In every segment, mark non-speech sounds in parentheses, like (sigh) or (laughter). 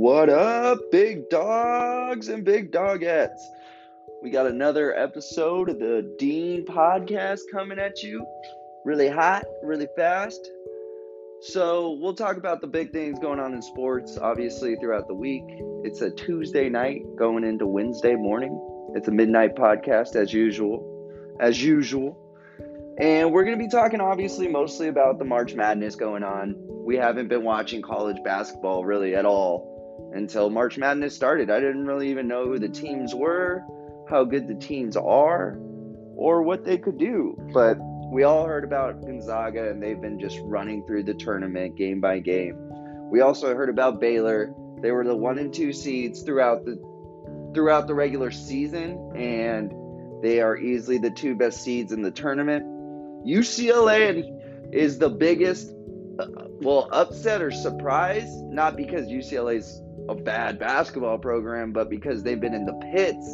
What up, big dogs and big dogettes? We got another episode of the Dean podcast coming at you. Really hot, really fast. So, we'll talk about the big things going on in sports, obviously, throughout the week. It's a Tuesday night going into Wednesday morning. It's a midnight podcast, as usual. As usual. And we're going to be talking, obviously, mostly about the March Madness going on. We haven't been watching college basketball really at all until March Madness started. I didn't really even know who the teams were, how good the teams are, or what they could do. But we all heard about Gonzaga, and they've been just running through the tournament game by game. We also heard about Baylor. They were the one and two seeds throughout the throughout the regular season, and they are easily the two best seeds in the tournament. UCLA is the biggest, uh, well, upset or surprise, not because UCLA is a bad basketball program, but because they've been in the pits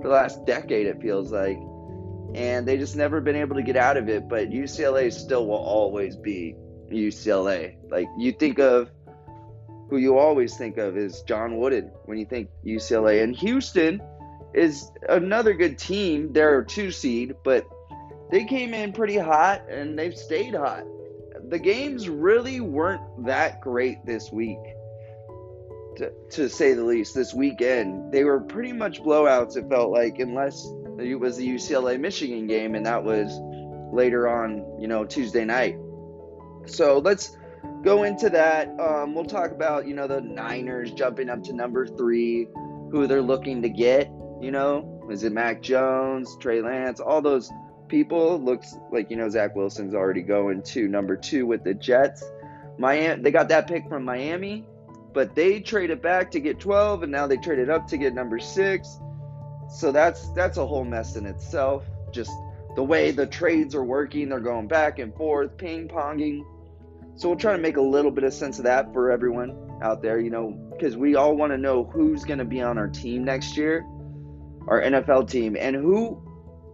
for the last decade, it feels like. And they just never been able to get out of it. But UCLA still will always be UCLA. Like, you think of who you always think of is John Wooden when you think UCLA. And Houston is another good team. They're a two seed, but they came in pretty hot and they've stayed hot. The games really weren't that great this week, to, say the least. This weekend, they were pretty much blowouts, it felt like, unless it was the UCLA Michigan game, and that was later on, you know, Tuesday night. So let's go into that. Um, we'll talk about, you know, the Niners jumping up to number three, who they're looking to get. You know, is it Mac Jones, Trey Lance, all those people. Looks like you know Zach Wilson's already going to number two with the Jets. Miami, they got that pick from Miami, but they traded back to get 12, and now they traded up to get number six. So that's that's a whole mess in itself. Just the way the trades are working, they're going back and forth, ping ponging. So we'll try to make a little bit of sense of that for everyone out there, you know, because we all want to know who's going to be on our team next year, our NFL team, and who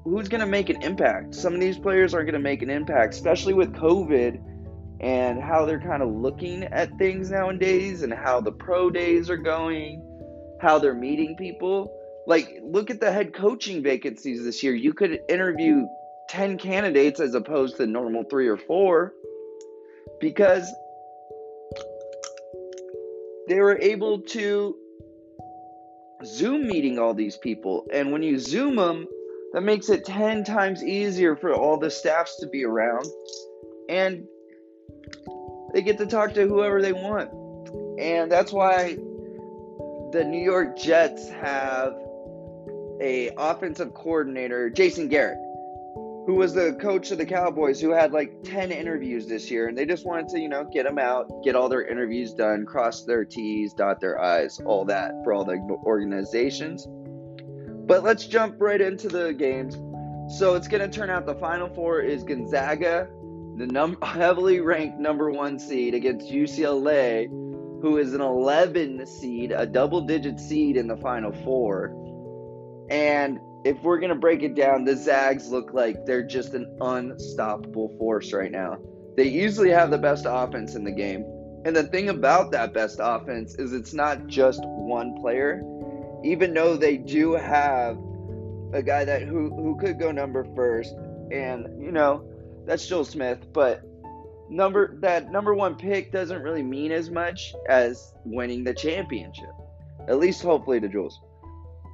who's going to make an impact. Some of these players aren't going to make an impact, especially with COVID and how they're kind of looking at things nowadays and how the pro days are going, how they're meeting people. Like, look at the head coaching vacancies this year. You could interview 10 candidates as opposed to normal three or four because they were able to Zoom meeting all these people. And when you Zoom them, that makes it 10 times easier for all the staffs to be around. And they get to talk to whoever they want. And that's why the New York Jets have a offensive coordinator, Jason Garrett, who was the coach of the Cowboys, who had like 10 interviews this year. And they just wanted to, you know, get them out, get all their interviews done, cross their T's, dot their I's, all that for all the organizations. But let's jump right into the games. So it's going to turn out the final four is Gonzaga, the num- (laughs) heavily ranked number one seed, against UCLA, who is an 11 seed, a double digit seed in the final four. And if we're going to break it down, the Zags look like they're just an unstoppable force right now. They usually have the best offense in the game. And the thing about that best offense is it's not just one player even though they do have a guy that who who could go number first, and you know that's Jalen Suggs, but number that number one pick doesn't really mean as much as winning the championship. At least hopefully to Jules.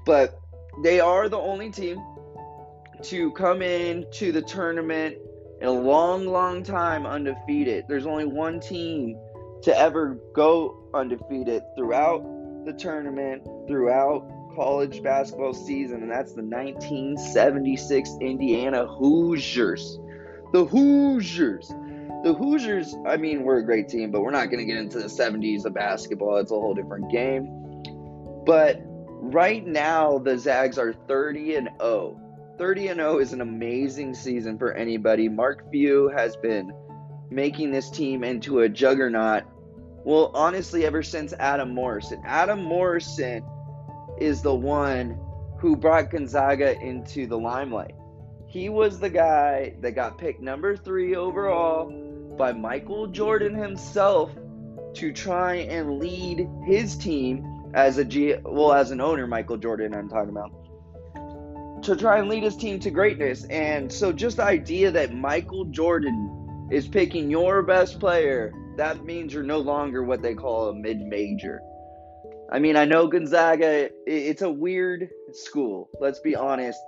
But they are the only team to come in to the tournament in a long, long time undefeated. There's only one team to ever go undefeated throughout the tournament throughout college basketball season, and that's the 1976 Indiana Hoosiers. The Hoosiers. The Hoosiers, I mean, we're a great team, but we're not going to get into the 70s of basketball. It's a whole different game. But right now, the Zags are 30 and 0. 30 and 0 is an amazing season for anybody. Mark Few has been making this team into a juggernaut well, honestly, ever since Adam Morrison. Adam Morrison is the one who brought Gonzaga into the limelight. He was the guy that got picked number three overall by Michael Jordan himself to try and lead his team as a G well as an owner, Michael Jordan I'm talking about. To try and lead his team to greatness. And so just the idea that Michael Jordan is picking your best player, that means you're no longer what they call a mid-major. I mean, I know Gonzaga, it's a weird school, let's be honest.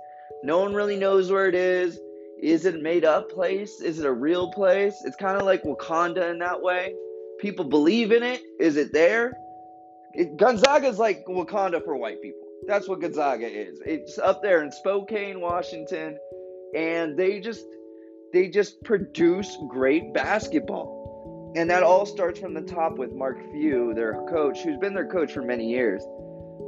No one really knows where it is. Is it a made up place? Is it a real place? It's kind of like Wakanda in that way. People believe in it. Is it there? It, Gonzaga is like Wakanda for white people. That's what Gonzaga is. It's up there in Spokane, Washington, and they just they just produce great basketball. And that all starts from the top with Mark Few, their coach, who's been their coach for many years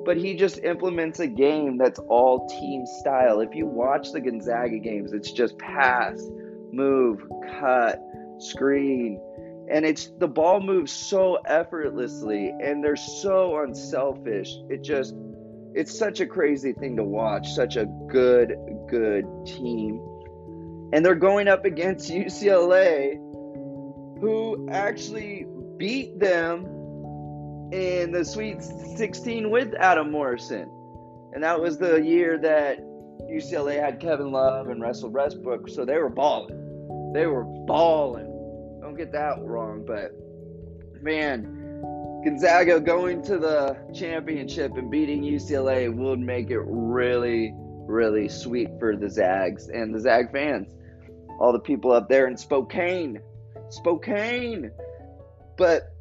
but he just implements a game that's all team style. If you watch the Gonzaga games, it's just pass, move, cut, screen, and it's the ball moves so effortlessly and they're so unselfish. It just it's such a crazy thing to watch, such a good good team. And they're going up against (laughs) UCLA who actually beat them in the Sweet 16 with Adam Morrison. And that was the year that UCLA had Kevin Love and Russell Westbrook, so they were balling. They were balling. Don't get that wrong, but man, Gonzaga going to the championship and beating UCLA would make it really, really sweet for the Zags and the Zag fans. All the people up there in Spokane. Spokane. But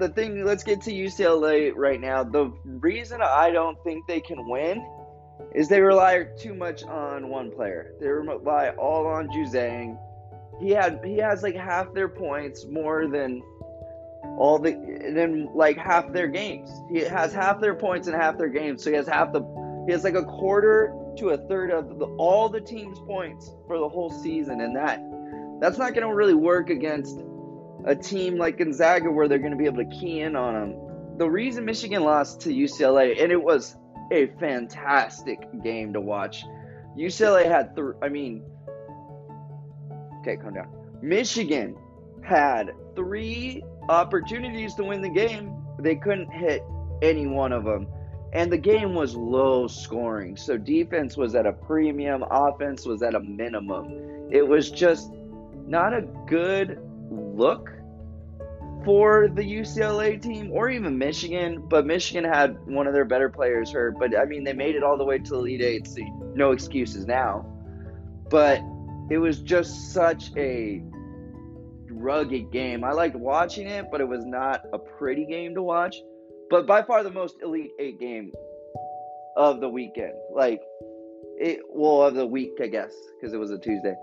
the thing, let's get to UCLA right now. The reason I don't think they can win is they rely too much on one player. They rely all on Juzang. He had he has like half their points more than all the than like half their games. He has half their points in half their games. So he has half the he has like a quarter to a third of the, all the team's points for the whole season and that that's not going to really work against a team like Gonzaga where they're going to be able to key in on them. The reason Michigan lost to UCLA, and it was a fantastic game to watch. UCLA had three, I mean, okay, calm down. Michigan had three opportunities to win the game. They couldn't hit any one of them. And the game was low scoring. So defense was at a premium, offense was at a minimum. It was just not a good look for the UCLA team or even Michigan, but Michigan had one of their better players hurt. But I mean, they made it all the way to the Elite Eight, so no excuses now. But it was just such a rugged game. I liked watching it, but it was not a pretty game to watch. But by far the most Elite Eight game of the weekend. Like, it, well, of the week, I guess, because it was a Tuesday.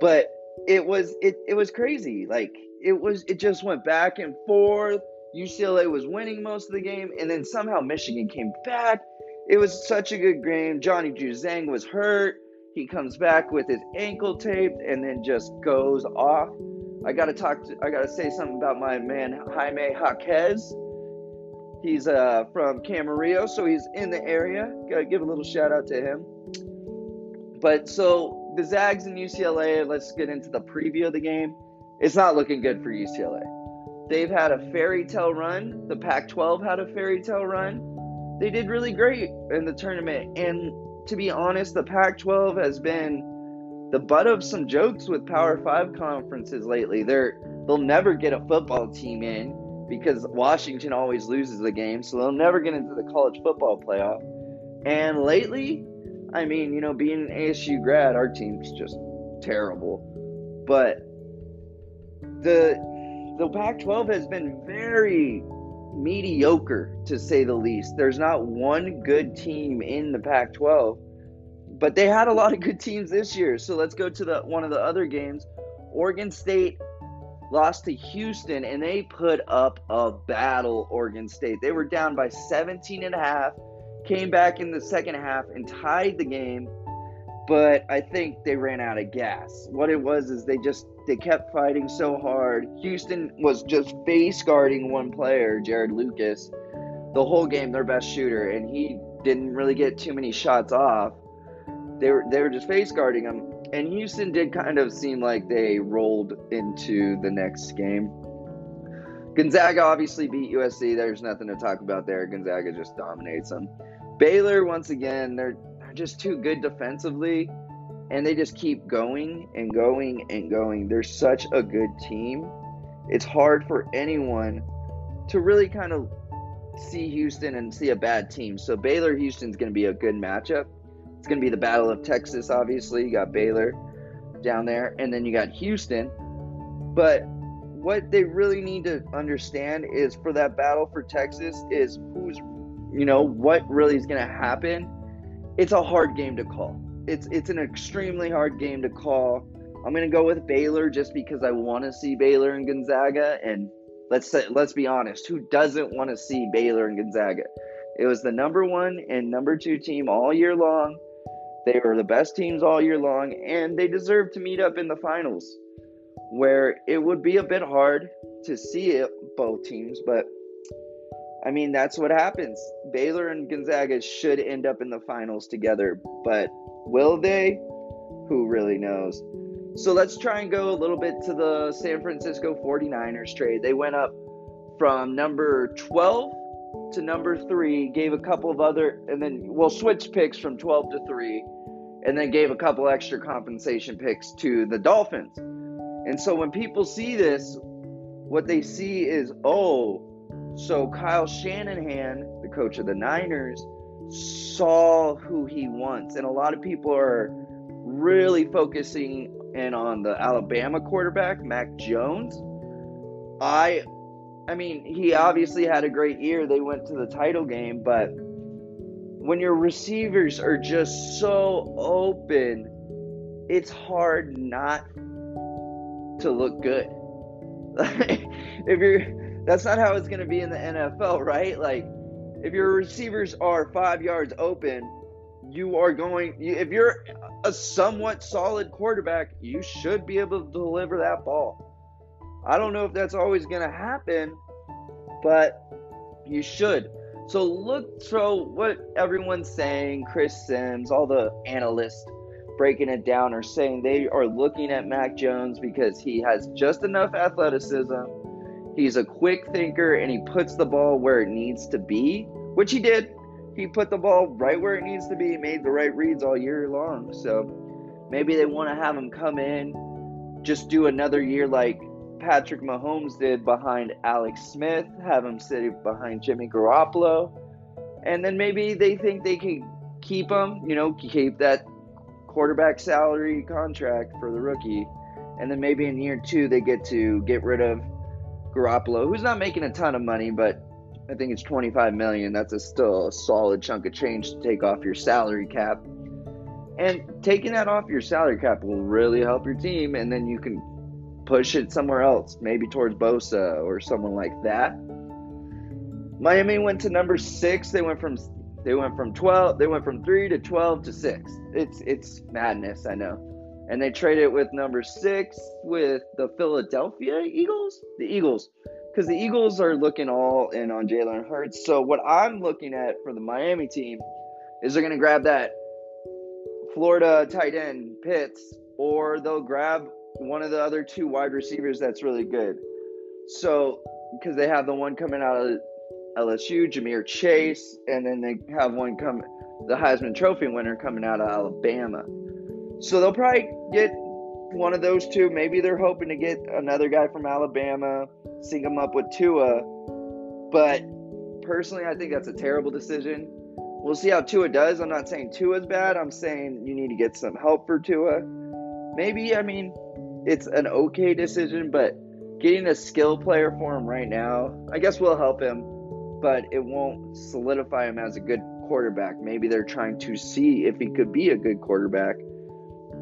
But it was it it was crazy. Like it was it just went back and forth. UCLA was winning most of the game, and then somehow Michigan came back. It was such a good game. Johnny Juzang was hurt. He comes back with his ankle taped and then just goes off. I gotta talk. To, I gotta say something about my man Jaime Jaquez. He's uh, from Camarillo, so he's in the area. Gotta give a little shout out to him. But so the Zags and UCLA, let's get into the preview of the game. It's not looking good for UCLA. They've had a fairy tale run. The Pac 12 had a fairy tale run. They did really great in the tournament. And to be honest, the Pac 12 has been the butt of some jokes with Power 5 conferences lately. They're, they'll never get a football team in because Washington always loses the game, so they'll never get into the college football playoff. And lately, I mean, you know, being an ASU grad, our team's just terrible. But the the Pac-12 has been very mediocre to say the least. There's not one good team in the Pac-12, but they had a lot of good teams this year. So let's go to the one of the other games. Oregon State lost to Houston and they put up a battle Oregon State. They were down by 17 and a half came back in the second half and tied the game, but I think they ran out of gas. What it was is they just they kept fighting so hard. Houston was just face guarding one player, Jarod Lucas, the whole game, their best shooter, and he didn't really get too many shots off. They were they were just face guarding him, and Houston did kind of seem like they rolled into the next game. Gonzaga obviously beat USC. There's nothing to talk about there. Gonzaga just dominates them. Baylor, once again, they're, they're just too good defensively, and they just keep going and going and going. They're such a good team. It's hard for anyone to really kind of see Houston and see a bad team. So Baylor Houston's going to be a good matchup. It's going to be the Battle of Texas, obviously. You got Baylor down there, and then you got Houston. But what they really need to understand is for that battle for Texas is who's, you know, what really is going to happen. It's a hard game to call. It's it's an extremely hard game to call. I'm going to go with Baylor just because I want to see Baylor and Gonzaga and let's say, let's be honest, who doesn't want to see Baylor and Gonzaga? It was the number 1 and number 2 team all year long. They were the best teams all year long, and they deserve to meet up in the finals, where it would be a bit hard to see it, both teams, but I mean, that's what happens. Baylor and Gonzaga should end up in the finals together, but will they? Who really knows? So let's try and go a little bit to the San Francisco 49ers trade. They went up from number 12 to number 3, gave a couple of other, and then, well, switch picks from 12 to 3 and then gave a couple extra compensation picks to the Dolphins. And so when people see this, what they see is, oh, so Kyle Shanahan, the coach of the Niners, saw who he wants. And a lot of people are really focusing in on the Alabama quarterback, Mac Jones. I I mean, he obviously had a great year. They went to the title game, but when your receivers are just so open, it's hard not to look good. (laughs) if you're that's not how it's going to be in the NFL, right? Like if your receivers are 5 yards open, you are going if you're a somewhat solid quarterback, you should be able to deliver that ball. I don't know if that's always going to happen, but you should. So look, so what everyone's saying, Chris Sims, all the analysts breaking it down are saying they are looking at Mac Jones because he has just enough athleticism. He's a quick thinker and he puts the ball where it needs to be, which he did. He put the ball right where it needs to be, made the right reads all year long. So maybe they want to have him come in, just do another year like Patrick Mahomes did behind Alex Smith, have him sit behind Jimmy Garoppolo, and then maybe they think they can keep him, you know, keep that quarterback salary contract for the rookie, and then maybe in year two they get to get rid of Garoppolo, who's not making a ton of money, but I think it's 25 million. That's a still a solid chunk of change to take off your salary cap. And taking that off your salary cap will really help your team, and then you can push it somewhere else, maybe towards Bosa or someone like that. Miami went to number six. They went from they went from twelve. They went from three to twelve to six. It's it's madness, I know. And they trade it with number six with the Philadelphia Eagles. The Eagles, because the Eagles are looking all in on Jalen Hurts. So what I'm looking at for the Miami team is they're going to grab that Florida tight end Pitts, or they'll grab one of the other two wide receivers that's really good. So, because they have the one coming out of LSU, Ja'Marr Chase, and then they have one come, the Heisman Trophy winner coming out of Alabama. So they'll probably get one of those two. Maybe they're hoping to get another guy from Alabama, sync him up with Tua. But personally, I think that's a terrible decision. We'll see how Tua does. I'm not saying Tua's bad. I'm saying you need to get some help for Tua. Maybe, I mean, it's an okay decision, but getting a skill player for him right now, I guess will help him, but it won't solidify him as a good quarterback. Maybe they're trying to see if he could be a good quarterback.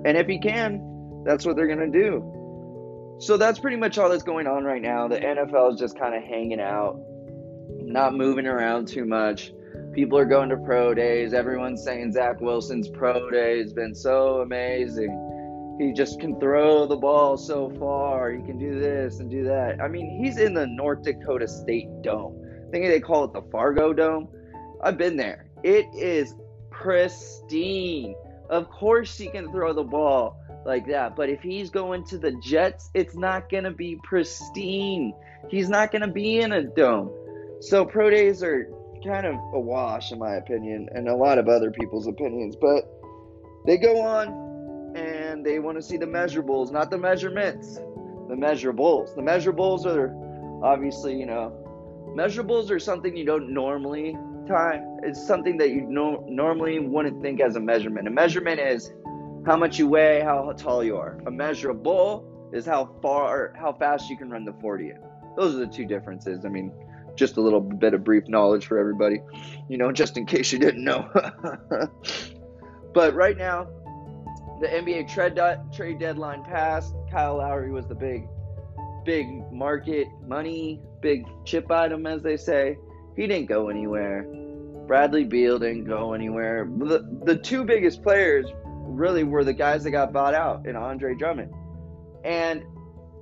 And if he can, that's what they're going to do. So that's pretty much all that's going on right now. The NFL is just kind of hanging out, not moving around too much. People are going to pro days. Everyone's saying Zach Wilson's pro day has been so amazing he just can throw the ball so far. He can do this and do that. I mean, he's in the North Dakota State Dome. I think they call it the Fargo Dome. I've been there. It is pristine. Of course, he can throw the ball like that. But if he's going to the Jets, it's not going to be pristine. He's not going to be in a dome. So pro days are kind of a wash, in my opinion, and a lot of other people's opinions. But they go on and they want to see the measurables, not the measurements, the measurables. The measurables are obviously, you know, measurables are something you don't normally time. It's something that you no- normally wouldn't think as a measurement. A measurement is how much you weigh, how tall you are. A measurable is how far, how fast you can run the 40. Those are the two differences. I mean, just a little bit of brief knowledge for everybody, you know, just in case you didn't know. (laughs) but right now, the NBA trade trade deadline passed. Kyle Lowry was the big, big market money, big chip item, as they say. He didn't go anywhere. Bradley Beal didn't go anywhere. The, the two biggest players really were the guys that got bought out in Andre Drummond and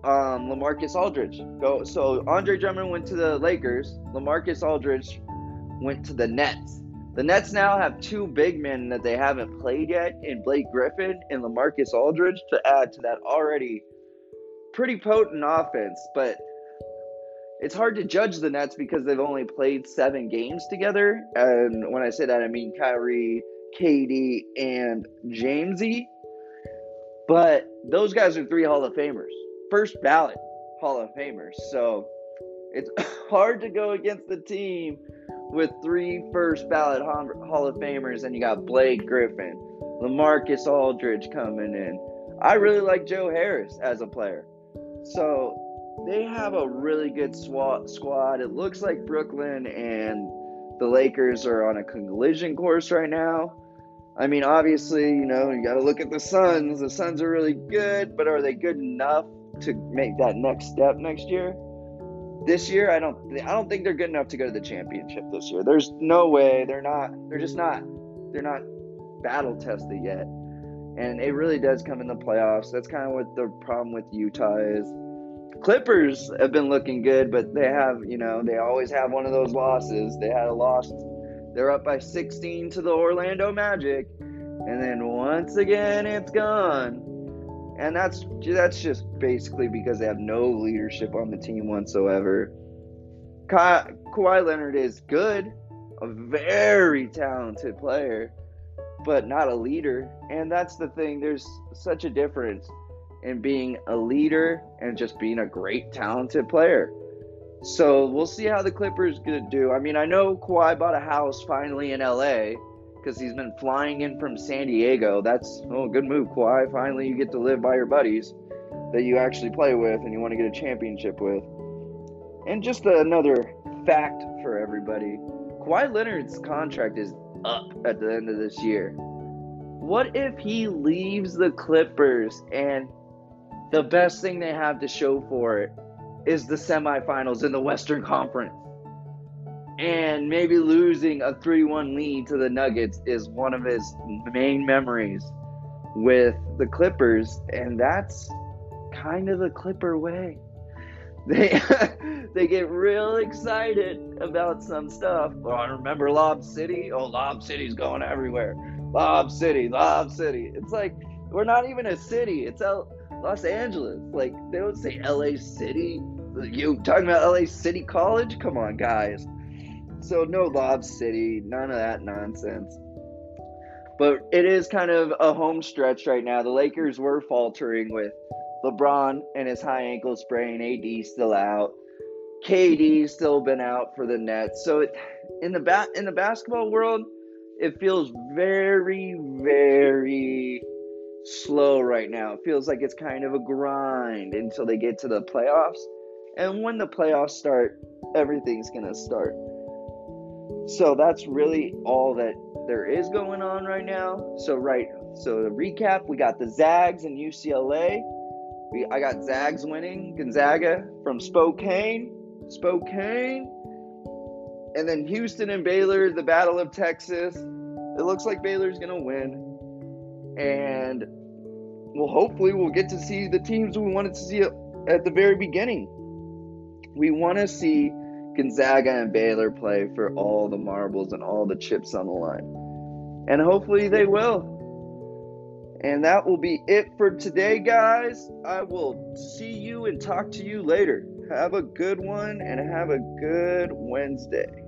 um, LaMarcus Aldridge. Go so Andre Drummond went to the Lakers. LaMarcus Aldridge went to the Nets. The Nets now have two big men that they haven't played yet in Blake Griffin and LaMarcus Aldridge to add to that already pretty potent offense, but it's hard to judge the Nets because they've only played seven games together. And when I say that, I mean Kyrie, KD, and Jamesy. But those guys are three Hall of Famers, first ballot Hall of Famers. So it's (laughs) hard to go against the team with three first ballot Hall of Famers, and you got Blake Griffin, LaMarcus Aldridge coming in. I really like Joe Harris as a player. So they have a really good SWAT squad. It looks like Brooklyn and the Lakers are on a collision course right now. I mean, obviously, you know, you got to look at the Suns. The Suns are really good, but are they good enough to make that next step next year? This year, I don't. I don't think they're good enough to go to the championship this year. There's no way. They're not. They're just not. They're not battle tested yet, and it really does come in the playoffs. That's kind of what the problem with Utah is Clippers have been looking good, but they have, you know, they always have one of those losses. They had a loss. They're up by 16 to the Orlando Magic, and then once again it's gone. And that's that's just basically because they have no leadership on the team whatsoever. Ka- Kawhi Leonard is good, a very talented player, but not a leader. And that's the thing. There's such a difference and being a leader and just being a great, talented player. So we'll see how the Clippers gonna do. I mean, I know Kawhi bought a house finally in LA because he's been flying in from San Diego. That's oh, good move, Kawhi. Finally, you get to live by your buddies that you actually play with and you want to get a championship with. And just another fact for everybody: Kawhi Leonard's contract is up at the end of this year. What if he leaves the Clippers and the best thing they have to show for it is the semifinals in the Western Conference. And maybe losing a 3 1 lead to the Nuggets is one of his main memories with the Clippers. And that's kind of the Clipper way. (laughs) They, (laughs) they get real excited about some stuff. Oh, I remember Lob City. Oh, Lob City's going everywhere. Lob City, Lob City. It's like we're not even a city. It's L- Los Angeles. Like they don't say LA City. You talking about LA City College? Come on, guys. So no Lob City, none of that nonsense. But it is kind of a home stretch right now. The Lakers were faltering with LeBron and his high ankle sprain, AD still out. KD still been out for the Nets. So it, in the bat in the basketball world, it feels very, very slow right now. It feels like it's kind of a grind until they get to the playoffs. And when the playoffs start, everything's going to start. So that's really all that there is going on right now. So right, so to recap, we got the Zags and UCLA. We I got Zags winning Gonzaga from Spokane, Spokane, and then Houston and Baylor, the Battle of Texas. It looks like Baylor's gonna win and well, hopefully we'll get to see the teams we wanted to see at the very beginning. We want to see Gonzaga and Baylor play for all the marbles and all the chips on the line. And hopefully they will. And that will be it for today, guys. I will see you and talk to you later. Have a good one and have a good Wednesday.